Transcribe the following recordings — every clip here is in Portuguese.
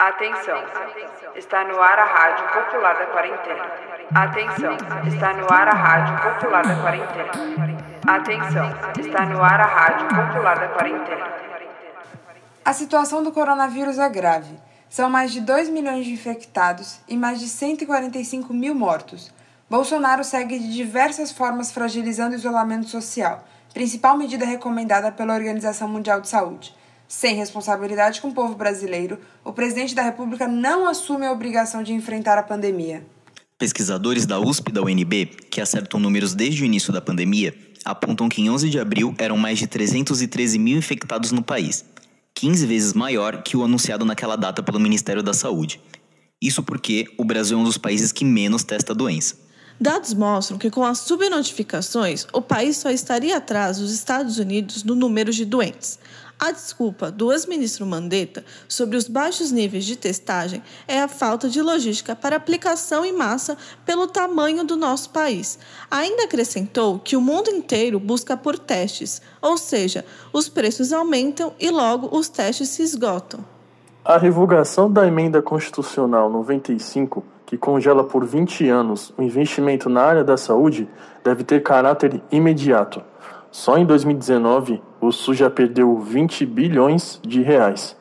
Atenção, está no ar a Rádio Popular da Quarentena. Atenção, está no ar a Rádio Popular da Quarentena. Atenção, está no ar a Rádio Popular da Quarentena. A situação do coronavírus é grave. São mais de 2 milhões de infectados e mais de 145 mil mortos. Bolsonaro segue de diversas formas fragilizando o isolamento social, principal medida recomendada pela Organização Mundial de Saúde. Sem responsabilidade com o povo brasileiro, o presidente da República não assume a obrigação de enfrentar a pandemia. Pesquisadores da USP e da UNB, que acertam números desde o início da pandemia, apontam que em 11 de abril eram mais de 313 mil infectados no país, 15 vezes maior que o anunciado naquela data pelo Ministério da Saúde. Isso porque o Brasil é um dos países que menos testa a doença. Dados mostram que com as subnotificações, o país só estaria atrás dos Estados Unidos no número de doentes. A desculpa do ex-ministro Mandetta sobre os baixos níveis de testagem é a falta de logística para aplicação em massa pelo tamanho do nosso país. Ainda acrescentou que o mundo inteiro busca por testes, ou seja, os preços aumentam e logo os testes se esgotam. A revogação da emenda constitucional 95, que congela por 20 anos o investimento na área da saúde, deve ter caráter imediato. Só em 2019, o SUS já perdeu 20 bilhões de reais.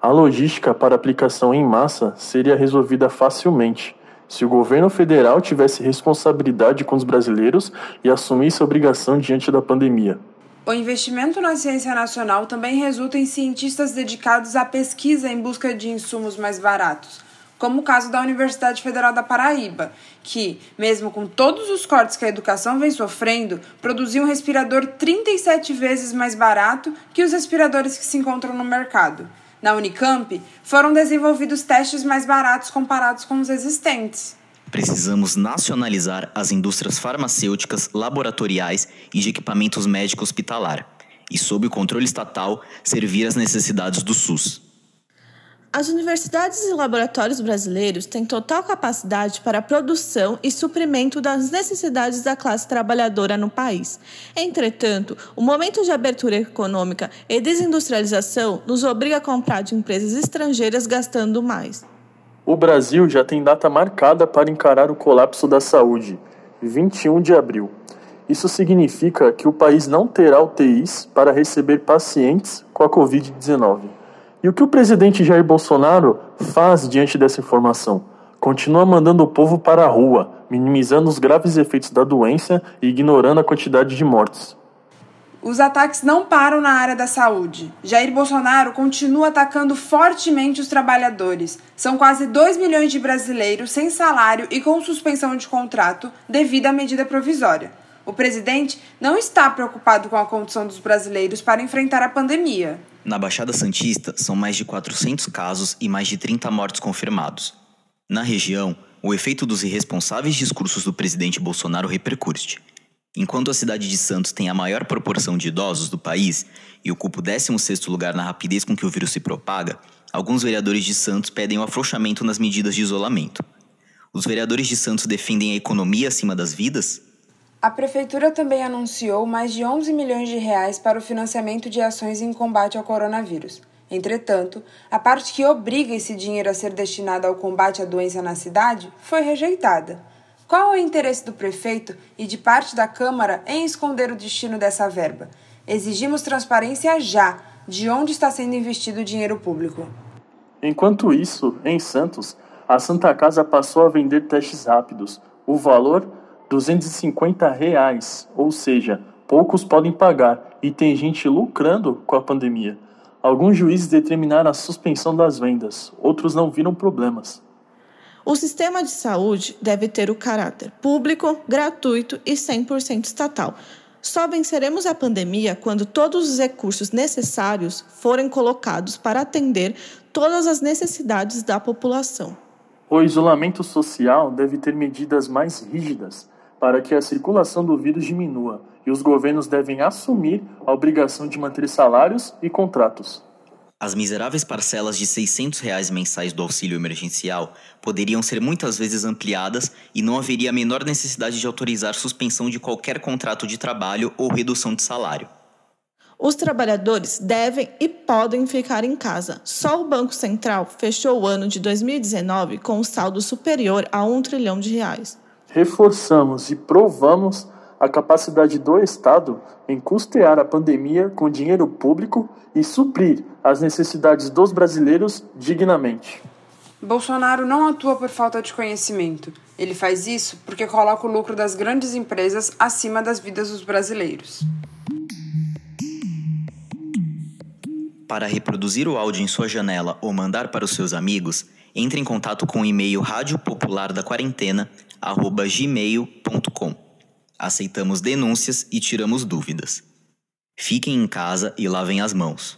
A logística para aplicação em massa seria resolvida facilmente se o governo federal tivesse responsabilidade com os brasileiros e assumisse a obrigação diante da pandemia. O investimento na ciência nacional também resulta em cientistas dedicados à pesquisa em busca de insumos mais baratos como o caso da Universidade Federal da Paraíba, que, mesmo com todos os cortes que a educação vem sofrendo, produziu um respirador 37 vezes mais barato que os respiradores que se encontram no mercado. Na Unicamp, foram desenvolvidos testes mais baratos comparados com os existentes. Precisamos nacionalizar as indústrias farmacêuticas, laboratoriais e de equipamentos médicos hospitalar, e, sob o controle estatal, servir às necessidades do SUS. As universidades e laboratórios brasileiros têm total capacidade para a produção e suprimento das necessidades da classe trabalhadora no país. Entretanto, o momento de abertura econômica e desindustrialização nos obriga a comprar de empresas estrangeiras gastando mais. O Brasil já tem data marcada para encarar o colapso da saúde, 21 de abril. Isso significa que o país não terá UTIs para receber pacientes com a Covid-19. E o que o presidente Jair Bolsonaro faz diante dessa informação? Continua mandando o povo para a rua, minimizando os graves efeitos da doença e ignorando a quantidade de mortes. Os ataques não param na área da saúde. Jair Bolsonaro continua atacando fortemente os trabalhadores. São quase 2 milhões de brasileiros sem salário e com suspensão de contrato devido à medida provisória. O presidente não está preocupado com a condição dos brasileiros para enfrentar a pandemia. Na Baixada Santista, são mais de 400 casos e mais de 30 mortos confirmados. Na região, o efeito dos irresponsáveis discursos do presidente Bolsonaro repercute. Enquanto a cidade de Santos tem a maior proporção de idosos do país e ocupa o 16º lugar na rapidez com que o vírus se propaga, alguns vereadores de Santos pedem o um afrouxamento nas medidas de isolamento. Os vereadores de Santos defendem a economia acima das vidas? A prefeitura também anunciou mais de 11 milhões de reais para o financiamento de ações em combate ao coronavírus. Entretanto, a parte que obriga esse dinheiro a ser destinado ao combate à doença na cidade foi rejeitada. Qual é o interesse do prefeito e de parte da Câmara em esconder o destino dessa verba? Exigimos transparência já de onde está sendo investido o dinheiro público. Enquanto isso, em Santos, a Santa Casa passou a vender testes rápidos. O valor 250 reais, ou seja, poucos podem pagar e tem gente lucrando com a pandemia. Alguns juízes determinaram a suspensão das vendas, outros não viram problemas. O sistema de saúde deve ter o caráter público, gratuito e 100% estatal. Só venceremos a pandemia quando todos os recursos necessários forem colocados para atender todas as necessidades da população. O isolamento social deve ter medidas mais rígidas para que a circulação do vírus diminua e os governos devem assumir a obrigação de manter salários e contratos. As miseráveis parcelas de 600 reais mensais do auxílio emergencial poderiam ser muitas vezes ampliadas e não haveria a menor necessidade de autorizar suspensão de qualquer contrato de trabalho ou redução de salário. Os trabalhadores devem e podem ficar em casa. Só o Banco Central fechou o ano de 2019 com um saldo superior a um trilhão de reais. Reforçamos e provamos a capacidade do Estado em custear a pandemia com dinheiro público e suprir as necessidades dos brasileiros dignamente. Bolsonaro não atua por falta de conhecimento. Ele faz isso porque coloca o lucro das grandes empresas acima das vidas dos brasileiros. Para reproduzir o áudio em sua janela ou mandar para os seus amigos, entre em contato com o e-mail radiopopularda quarentena@gmail.com. Aceitamos denúncias e tiramos dúvidas. Fiquem em casa e lavem as mãos.